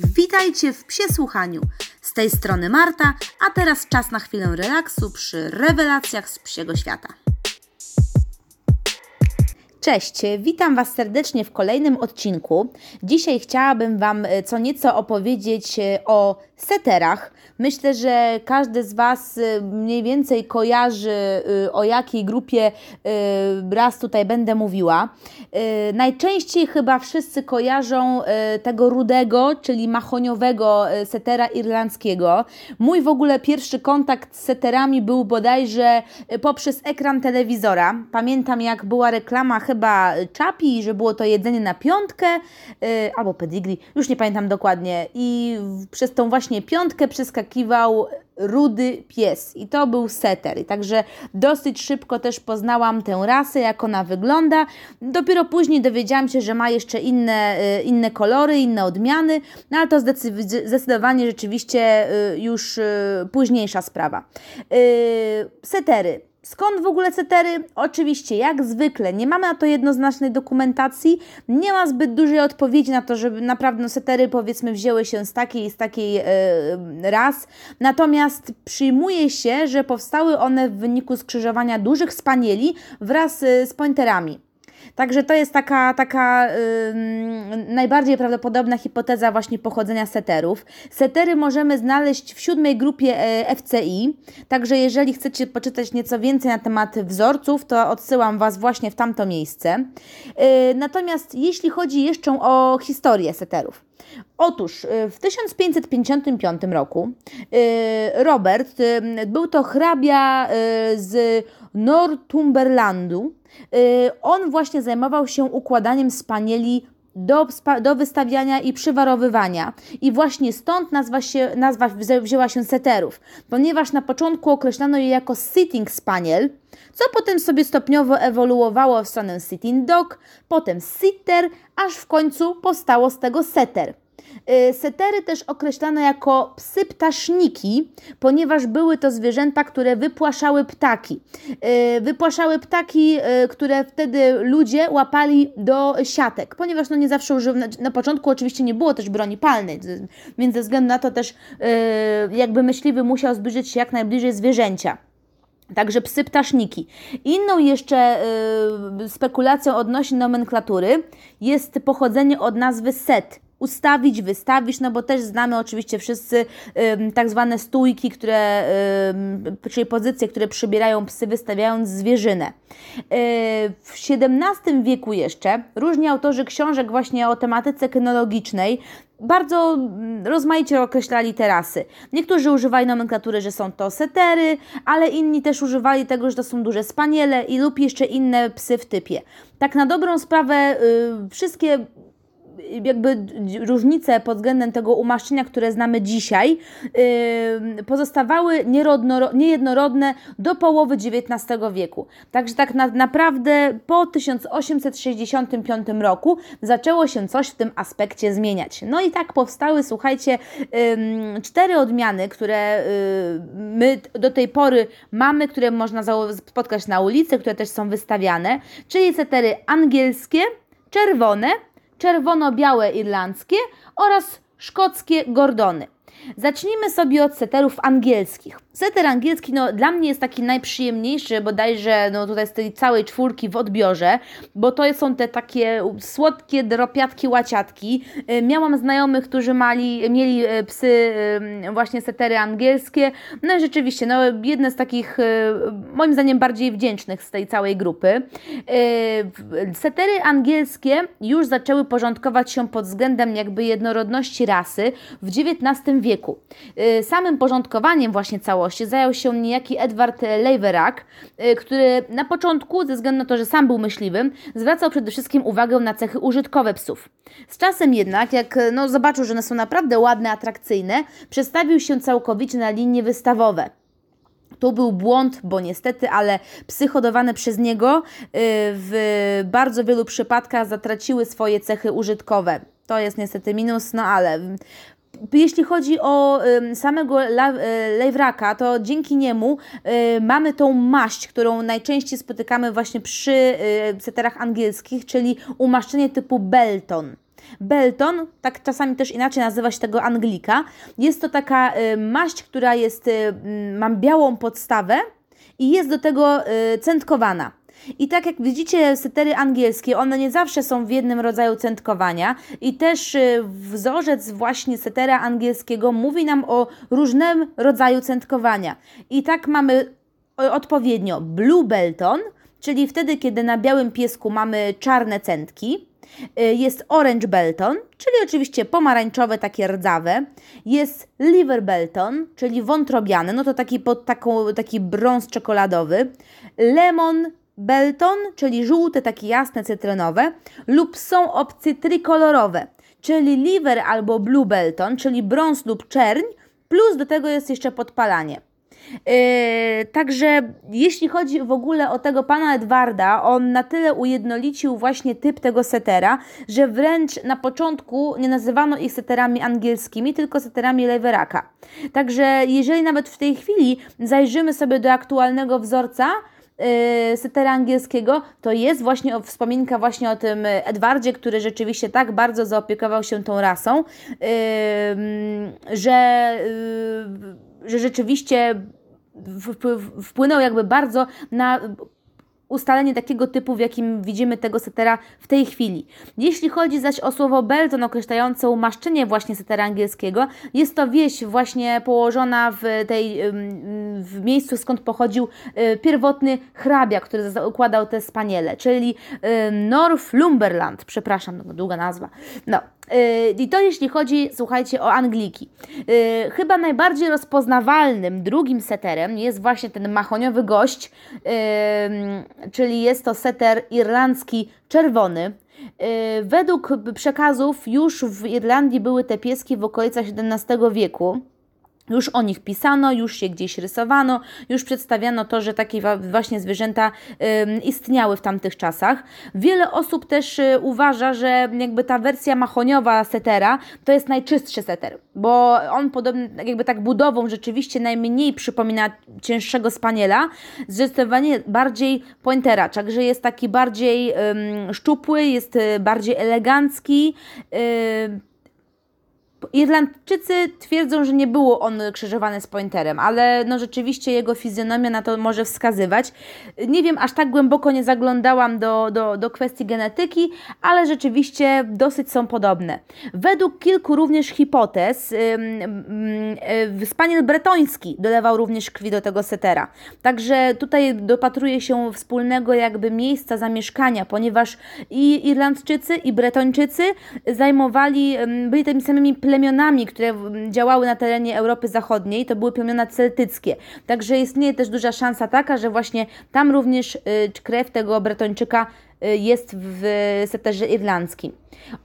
Witajcie w Psie Słuchaniu. Z tej strony Marta, a teraz czas na chwilę relaksu przy rewelacjach z psiego świata. Cześć, witam Was serdecznie w kolejnym odcinku. Dzisiaj chciałabym Wam e, co nieco opowiedzieć e, o seterach. Myślę, że każdy z Was y, mniej więcej kojarzy, y, o jakiej grupie y, raz tutaj będę mówiła. Najczęściej chyba wszyscy kojarzą tego rudego, czyli mahoniowego setera irlandzkiego. Mój w ogóle pierwszy kontakt z seterami był bodajże poprzez ekran telewizora. Pamiętam, jak była reklama chyba Czapi, że było to jedzenie na piątkę albo pedigree, już nie pamiętam dokładnie. I przez tą właśnie piątkę przeskakiwał rudy pies i to był setter. I także dosyć szybko też poznałam tę rasę, jak ona wygląda. Dopiero później dowiedziałam się, że ma jeszcze inne, y, inne kolory, inne odmiany, no ale to zdecydowanie rzeczywiście y, już y, późniejsza sprawa. Setery. Skąd w ogóle setery? Oczywiście, jak zwykle, nie mamy na to jednoznacznej dokumentacji, nie ma zbyt dużej odpowiedzi na to, żeby naprawdę no, setery powiedzmy wzięły się z takiej i z takiej yy. Natomiast przyjmuje się, że powstały one w wyniku skrzyżowania dużych spanieli wraz z pointerami. Także to jest taka, taka yy, najbardziej prawdopodobna hipoteza właśnie pochodzenia seterów. Setery możemy znaleźć w siódmej grupie e, FCI, także jeżeli chcecie poczytać nieco więcej na temat wzorców, to odsyłam Was właśnie w tamto miejsce. Yy, natomiast jeśli chodzi jeszcze o historię seterów, Otóż y, w 1555 roku Robert, był to hrabia z Northumberlandu, Y, on właśnie zajmował się układaniem spanieli do, do wystawiania i przywarowywania. I właśnie stąd nazwa, się, nazwa wzięła się seterów, ponieważ na początku określano je jako sitting spaniel, co potem sobie stopniowo ewoluowało w stronę sitting dog, potem sitter, aż w końcu powstało z tego setter. Y, setery też określano jako psy ptaszniki, ponieważ były to zwierzęta, które wypłaszały ptaki. Y, wypłaszały ptaki, y, które wtedy ludzie łapali do siatek, ponieważ no nie zawsze używ... na początku oczywiście nie było też broni palnej, więc ze względu na to też jakby myśliwy musiał zbliżyć się jak najbliżej zwierzęcia. Także psy ptaszniki. Inną jeszcze y, spekulacją odnośnie nomenklatury jest pochodzenie od nazwy set ustawić, wystawić, no bo też znamy oczywiście wszyscy tak zwane stójki, które, czyli pozycje, które przybierają psy wystawiając zwierzynę. Yy, w XVII wieku jeszcze różni autorzy książek właśnie o tematyce kynologicznej bardzo mm, rozmaicie określali terasy. Niektórzy używali nomenklatury, że są to setery, ale inni też używali tego, że to są duże spaniele i lub jeszcze inne psy w typie. Tak na dobrą sprawę yy, wszystkie jakby różnice pod względem tego umaszczenia, które znamy dzisiaj, pozostawały niejednorodne do połowy XIX wieku. Także tak na, naprawdę po 1865 roku zaczęło się coś w tym aspekcie zmieniać. No i tak powstały, słuchajcie, cztery odmiany, które yy, my do tej pory mamy, które można spotkać na ulicy, które też są wystawiane, czyli setery angielskie, czerwone, czerwono-białe irlandzkie oraz szkockie gordony. Zacznijmy sobie od seterów angielskich. Seter angielski no, dla mnie jest taki najprzyjemniejszy, bodajże no, tutaj z tej całej czwórki w odbiorze, bo to są te takie słodkie dropiatki, łaciatki. Y, miałam znajomych, którzy mali, mieli y, psy, y, właśnie setery angielskie. No i rzeczywiście, no, jedne z takich moim zdaniem bardziej wdzięcznych z tej całej grupy. Setery angielskie już zaczęły porządkować się pod względem jakby jednorodności rasy w XIX wieku. Samym porządkowaniem właśnie całości całości zajął się niejaki Edward Leverak, y, który na początku, ze względu na to, że sam był myśliwym, zwracał przede wszystkim uwagę na cechy użytkowe psów. Z czasem jednak, jak no, zobaczył, że one są naprawdę ładne, atrakcyjne, przestawił się całkowicie na linie wystawowe. To był błąd, bo niestety, ale psy hodowane przez niego y, w bardzo wielu przypadkach zatraciły swoje cechy użytkowe. To jest niestety minus, no ale jeśli chodzi o samego y, lejwraka, to dzięki niemu y, mamy tą maść, którą najczęściej spotykamy właśnie przy y, seterach angielskich, czyli umaszczenie typu Belton. Belton, tak czasami też inaczej nazywa się tego Anglika, jest to taka y, maść, która jest, y, mam białą podstawę i jest do tego y, centkowana. I tak jak widzicie, setery angielskie, one nie zawsze są w jednym rodzaju centkowania i też wzorzec właśnie setera angielskiego mówi nam o różnym rodzaju centkowania. I tak mamy odpowiednio Blue Belton, czyli wtedy, kiedy na białym piesku mamy czarne centki. Y, jest Orange Belton, czyli oczywiście pomarańczowe, takie rdzawe. Jest Liver Belton, czyli wątrobiany, no to taki, pod taką, taki brąz czekoladowy. Lemon Belton, czyli żółte, takie jasne, cytrynowe. Lub są opcje trikolorowe, czyli Liver albo Blue Belton, czyli brąz lub czerń, plus do tego jest jeszcze podpalanie. Yy, także jeśli chodzi w ogóle o tego pana Edwarda, on na tyle ujednolicił właśnie typ tego setera, że wręcz na początku nie nazywano ich seterami angielskimi, tylko seterami Leveraka. Także jeżeli nawet w tej chwili zajrzymy sobie do aktualnego wzorca, setera angielskiego, to jest właśnie wspominka właśnie o tym Edwardzie, który rzeczywiście tak bardzo zaopiekował się tą rasą, yy, że, yy, że rzeczywiście wpłynął jakby bardzo na ustalenie takiego typu, w jakim widzimy tego setera w tej chwili. Jeśli chodzi zaś o słowo Belton określające umaszczenie właśnie setera angielskiego, jest to wieś właśnie położona w tej w miejscu, skąd pochodził y, pierwotny hrabia, który układał te spaniele, czyli Northumberland, przepraszam, no, długa nazwa. No, y, i to jeśli chodzi, słuchajcie, o Angliki. Y, chyba najbardziej rozpoznawalnym drugim seterem jest właśnie ten mahoniowy gość, czyli jest to seter irlandzki czerwony. Y, według przekazów już w Irlandii były te pieski w okolicach XVII wieku. Już o nich pisano, już się gdzieś rysowano, już przedstawiano to, że takie właśnie zwierzęta istniały w tamtych czasach. Wiele osób też y, uważa, że jakby ta wersja mahoniowa setera to jest najczystszy seter, bo on podobnie jakby tak budową rzeczywiście najmniej przypomina cięższego spaniela, zdecydowanie bardziej pointera, także jest taki bardziej szczupły, jest y, bardziej elegancki, y, Irlandczycy twierdzą, że nie było on krzyżowany z pointerem, ale no rzeczywiście jego fizjonomia na to może wskazywać. Nie wiem, aż tak głęboko nie zaglądałam do, do, do kwestii genetyki, ale rzeczywiście dosyć są podobne. Według kilku również hipotez yy, yy, spaniel bretoński dolewał również krwi do tego setera. Także tutaj dopatruje się wspólnego jakby miejsca zamieszkania, ponieważ i Irlandczycy i Bretończycy zajmowali, byli tymi samymi plemionami, które działały na terenie Europy Zachodniej, to były plemiona celtyckie. Także istnieje też duża szansa taka, że właśnie tam również y, krew tego Bretończyka y, jest w seterze irlandzkim.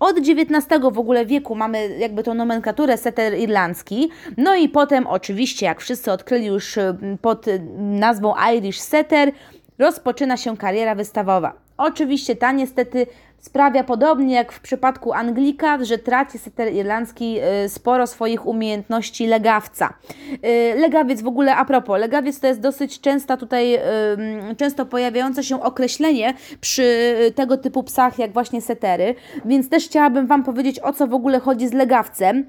Od XIX w ogóle wieku mamy jakby tą nomenklaturę seter irlandzki, no i potem oczywiście, jak wszyscy odkryli już y, pod nazwą Irish Setter, rozpoczyna się kariera wystawowa. Oczywiście ta niestety sprawia podobnie jak w przypadku Anglika, że traci setter irlandzki y, sporo swoich umiejętności legawca. Y, legawiec w ogóle, a propos, legawiec to jest dosyć często tutaj, często pojawiające się określenie przy tego typu psach jak właśnie setery, więc też chciałabym Wam powiedzieć o co w ogóle chodzi z legawcem.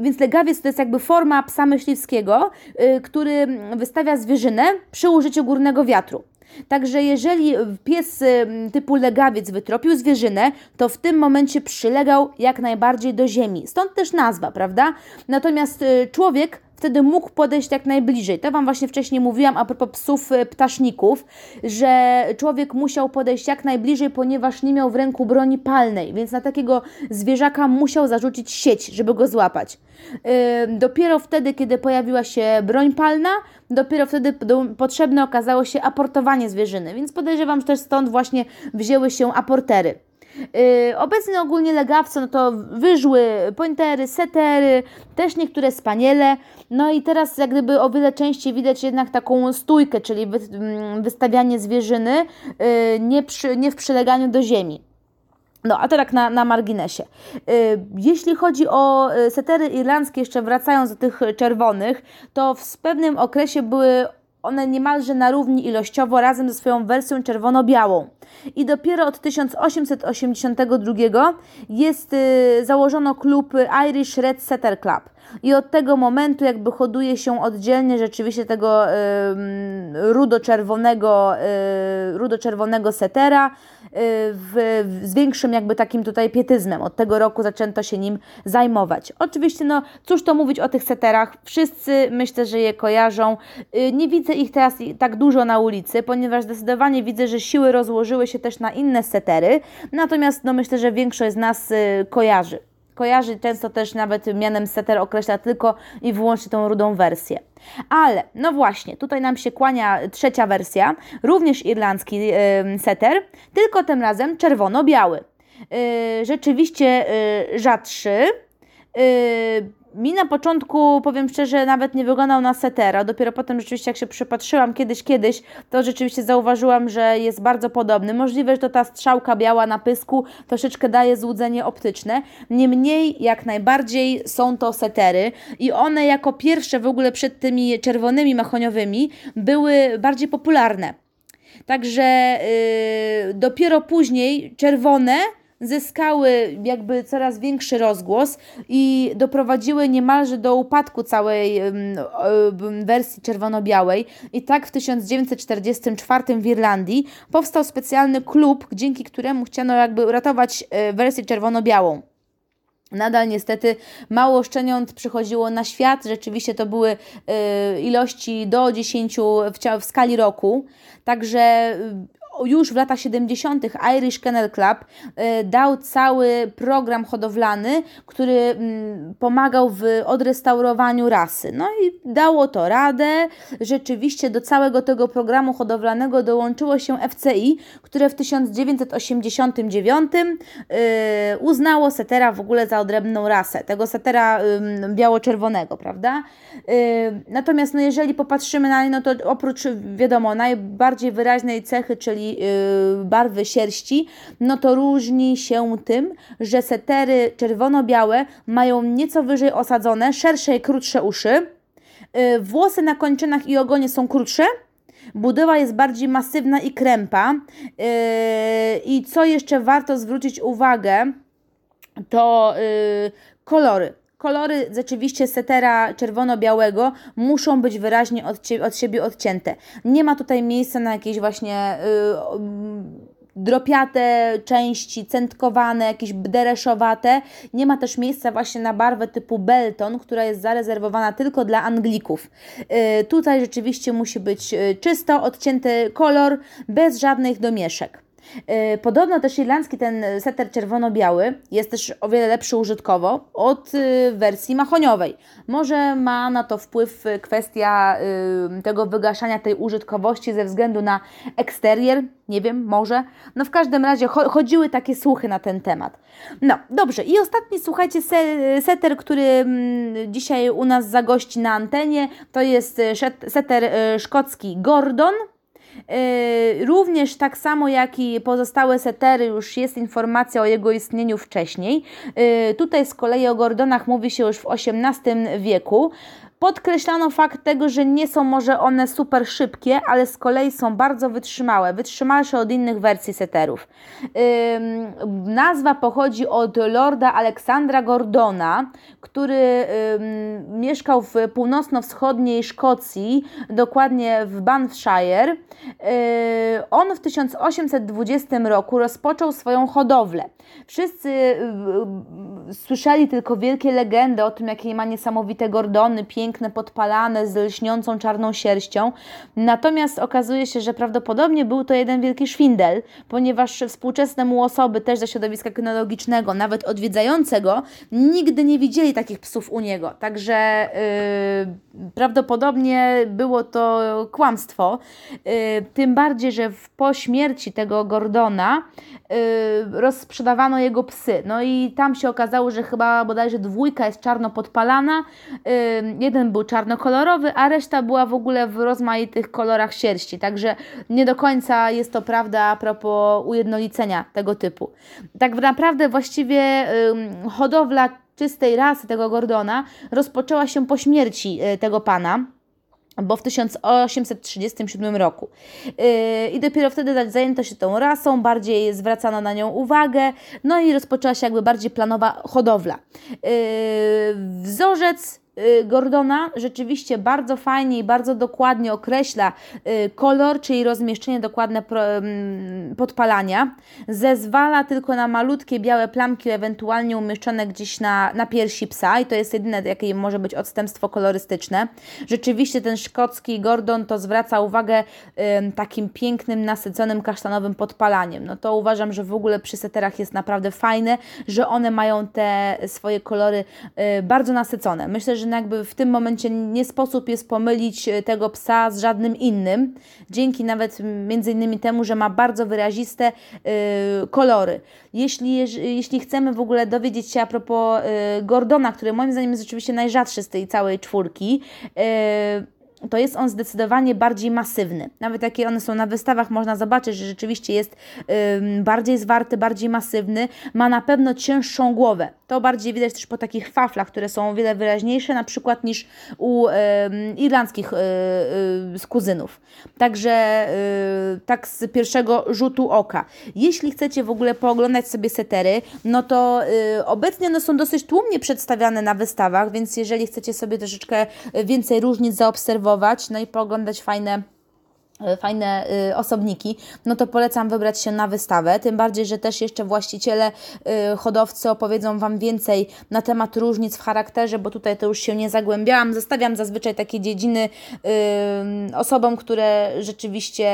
Więc legawiec to jest jakby forma psa myśliwskiego, y, który wystawia zwierzynę przy użyciu górnego wiatru. Także jeżeli pies typu legawiec wytropił zwierzynę, to w tym momencie przylegał jak najbardziej do ziemi. Stąd też nazwa, prawda? Natomiast y, człowiek wtedy mógł podejść jak najbliżej. To Wam właśnie wcześniej mówiłam a propos psów y, ptaszników, że człowiek musiał podejść jak najbliżej, ponieważ nie miał w ręku broni palnej, więc na takiego zwierzaka musiał zarzucić sieć, żeby go złapać. Dopiero wtedy, kiedy pojawiła się broń palna, dopiero wtedy potrzebne okazało się aportowanie zwierzyny, więc podejrzewam, że też stąd właśnie wzięły się aportery. Yy, obecnie ogólnie legawce, no to wyżły pointery, setery, też niektóre spaniele. No i teraz jak gdyby o wiele częściej widać jednak taką stójkę, czyli wy, mm, wystawianie zwierzyny yy, nie, przy, nie w przyleganiu do ziemi. No, a to tak na, na marginesie. Yy, jeśli chodzi o setery irlandzkie, jeszcze wracając do tych czerwonych, to w pewnym okresie były one niemalże na równi ilościowo razem ze swoją wersją czerwono-białą. I dopiero od 1882 jest, y, założono klub Irish Red Setter Club. I od tego momentu jakby hoduje się oddzielnie rzeczywiście tego y, rudo-czerwonego, y, rudo-czerwonego setera y, w, z większym jakby takim tutaj pietyzmem. Od tego roku zaczęto się nim zajmować. Oczywiście, no cóż to mówić o tych seterach, wszyscy myślę, że je kojarzą. Y, nie widzę ich teraz tak dużo na ulicy, ponieważ zdecydowanie widzę, że siły rozłożyły się też na inne setery, natomiast no myślę, że większość z nas y, kojarzy kojarzy często też nawet mianem setter określa tylko i wyłącznie tą rudą wersję. Ale, no właśnie, tutaj nam się kłania trzecia wersja, również irlandzki yy, setter, tylko tym razem czerwono-biały. Yy, rzeczywiście yy, rzadszy, yy, mi na początku, powiem szczerze, nawet nie wyglądał na setera. Dopiero potem rzeczywiście, jak się przypatrzyłam kiedyś, kiedyś, to rzeczywiście zauważyłam, że jest bardzo podobny. Możliwe, że to ta strzałka biała na pysku troszeczkę daje złudzenie optyczne. Niemniej, jak najbardziej są to setery i one jako pierwsze w ogóle przed tymi czerwonymi mahoniowymi były bardziej popularne. Także yy, dopiero później czerwone zyskały jakby coraz większy rozgłos i doprowadziły niemalże do upadku całej wersji czerwono-białej. I tak w 1944 w Irlandii powstał specjalny klub, dzięki któremu chciano jakby uratować e, wersję czerwono-białą. Nadal niestety mało szczeniąt przychodziło na świat. Rzeczywiście to były y, ilości do 10 w, w skali roku. Także już w latach 70. Irish Kennel Club e, dał cały program hodowlany, który mm, pomagał w odrestaurowaniu rasy. No i dało to radę. Rzeczywiście do całego tego programu hodowlanego dołączyło się FCI, które w 1989 e, uznało setera w ogóle za odrębną rasę, tego setera biało-czerwonego, prawda? E, natomiast no, jeżeli popatrzymy na nie, no to oprócz wiadomo najbardziej wyraźnej cechy, czyli Y, barwy sierści, no to różni się tym, że setery czerwono-białe mają nieco wyżej osadzone, szersze i krótsze uszy. Y, włosy na kończynach i ogonie są krótsze. Budowa jest bardziej masywna i krępa. Y, I co jeszcze warto zwrócić uwagę, to kolory kolory rzeczywiście setera czerwono-białego muszą być wyraźnie od, od siebie odcięte. Nie ma tutaj miejsca na jakieś właśnie yy, dropiate części, centkowane, jakieś dereszowate. Nie ma też miejsca właśnie na barwę typu Belton, która jest zarezerwowana tylko dla Anglików. Yy, tutaj rzeczywiście musi być y, czysto odcięty kolor, bez żadnych domieszek. E, podobno też irlandzki ten setter czerwono-biały jest też o wiele lepszy użytkowo od y, wersji mahoniowej. Może ma na to wpływ kwestia y, tego wygaszania tej użytkowości ze względu na eksterier, nie wiem, może. No w każdym razie chodziły takie słuchy na ten temat. No, dobrze. I ostatni, słuchajcie, setter, który mm, dzisiaj u nas zagości na antenie, to jest y, setter szkocki Gordon. Yy, również tak samo jak i pozostałe setery już jest informacja o jego istnieniu wcześniej. Yy, tutaj z kolei o Gordonach mówi się już w XVIII wieku. Podkreślano fakt tego, że nie są może one super szybkie, ale z kolei są bardzo wytrzymałe, wytrzymalsze od innych wersji seterów. Yy, nazwa pochodzi od lorda Aleksandra Gordona, który yy, mieszkał w północno-wschodniej Szkocji, dokładnie w Banffshire. Yy, on w 1820 roku rozpoczął swoją hodowlę. Wszyscy słyszeli tylko wielkie legendy o tym, jakie ma niesamowite Gordony, piękne piękne, podpalane, z lśniącą czarną sierścią. Natomiast okazuje się, że prawdopodobnie był to jeden wielki szwindel, ponieważ współczesne mu osoby też ze środowiska kynologicznego, nawet odwiedzającego, nigdy nie widzieli takich psów u niego. Także yy, prawdopodobnie było to kłamstwo. Yy, tym bardziej, że w, po śmierci tego Gordona yy, rozsprzedawano jego psy. No i tam się okazało, że chyba bodajże dwójka jest czarno podpalana, jeden jeden był czarnokolorowy, a reszta była w ogóle w rozmaitych kolorach sierści. Także nie do końca jest to prawda a propos ujednolicenia tego typu. Tak naprawdę właściwie hodowla czystej rasy tego Gordona rozpoczęła się po śmierci y, tego pana. bo w 1837 roku. Yy, I dopiero wtedy zajęto się tą rasą, bardziej zwracano na nią uwagę, no i rozpoczęła się jakby bardziej planowa hodowla. Yy, wzorzec Gordona rzeczywiście bardzo fajnie i bardzo dokładnie określa y, kolor, czyli rozmieszczenie dokładne mm, podpalania. Zezwala tylko na malutkie białe plamki, ewentualnie umieszczone gdzieś na, na piersi psa i to jest jedyne, jakie może być odstępstwo kolorystyczne. Rzeczywiście ten szkocki Gordon to zwraca uwagę takim pięknym, nasyconym kasztanowym podpalaniem. No to uważam, że w ogóle przy seterach jest naprawdę fajne, że one mają te swoje kolory y, bardzo nasycone. Myślę, że że jakby w tym momencie nie sposób jest pomylić e, tego psa z żadnym innym, dzięki nawet między innymi temu, że ma bardzo wyraziste y, kolory. Jeśli, jeśli chcemy w ogóle dowiedzieć się a propos y, Gordona, który moim zdaniem jest oczywiście najrzadszy z tej całej czwórki, to jest on zdecydowanie bardziej masywny. Nawet jakie one są na wystawach, można zobaczyć, że rzeczywiście jest bardziej zwarty, bardziej masywny. Ma na pewno cięższą głowę. To bardziej widać też po takich faflach, które są o wiele wyraźniejsze, na przykład niż u irlandzkich yy, yy, kuzynów. Także yy, tak z pierwszego rzutu oka. Jeśli chcecie w ogóle pooglądać sobie setery, no to y, obecnie one są dosyć tłumnie przedstawiane na wystawach, więc jeżeli chcecie sobie troszeczkę więcej różnic zaobserwować, no i pooglądać fajne fajne y, osobniki, no to polecam wybrać się na wystawę. Tym bardziej, że też jeszcze właściciele, y, hodowcy opowiedzą Wam więcej na temat różnic w charakterze, bo tutaj to już się nie zagłębiałam. Zostawiam zazwyczaj takie dziedziny y, osobom, które rzeczywiście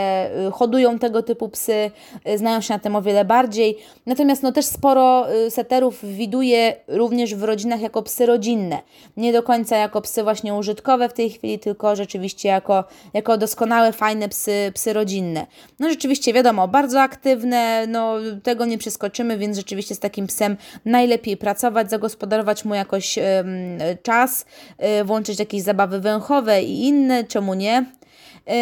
hodują tego typu psy, znają się na tym o wiele bardziej. Natomiast no też sporo seterów widuje również w rodzinach jako psy rodzinne. Nie do końca jako psy właśnie użytkowe w tej chwili, tylko rzeczywiście jako, jako doskonałe, fajne psy, psy rodzinne. No rzeczywiście, wiadomo, bardzo aktywne, no tego nie przeskoczymy, więc rzeczywiście z takim psem najlepiej pracować, zagospodarować mu jakoś czas, y, włączyć jakieś zabawy węchowe i inne, czemu nie? Yy,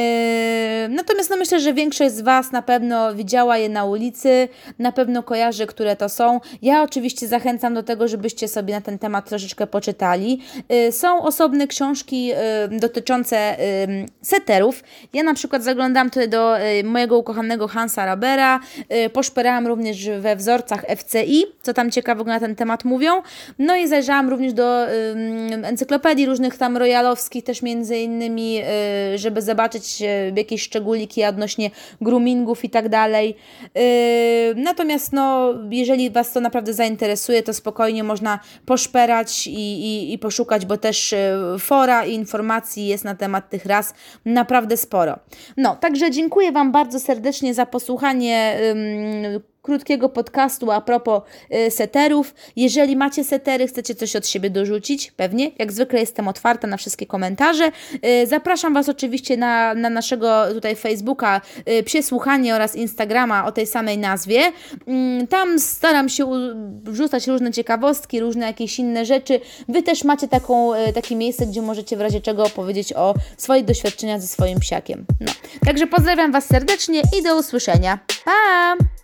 natomiast no myślę, że większość z Was na pewno widziała je na ulicy, na pewno kojarzy, które to są. Ja oczywiście zachęcam do tego, żebyście sobie na ten temat troszeczkę poczytali. Yy, są osobne książki yy, dotyczące seterów. Ja na przykład zaglądam tutaj do mojego ukochanego Hansa Rabera, poszperałam również we wzorcach FCI, co tam ciekawego na ten temat mówią. No i zajrzałam również do encyklopedii różnych tam royalowskich też między innymi, żeby zobaczyć zobaczyć e, jakieś szczególiki odnośnie groomingów i tak dalej. E, natomiast no, jeżeli Was to naprawdę zainteresuje, to spokojnie można poszperać i, i, i poszukać, bo też e, fora i informacji jest na temat tych ras naprawdę sporo. No, także dziękuję Wam bardzo serdecznie za posłuchanie krótkiego podcastu a propos y, seterów. Jeżeli macie setery, chcecie coś od siebie dorzucić, pewnie, jak zwykle jestem otwarta na wszystkie komentarze. Y, zapraszam Was oczywiście na, na naszego tutaj Facebooka y, Przesłuchanie oraz Instagrama o tej samej nazwie. Mm, tam staram się wrzucać różne ciekawostki, różne jakieś inne rzeczy. Wy też macie taką, takie miejsce, gdzie możecie w razie czego opowiedzieć o swoich doświadczeniach ze swoim psiakiem. No. Także pozdrawiam Was serdecznie i do usłyszenia. Pa!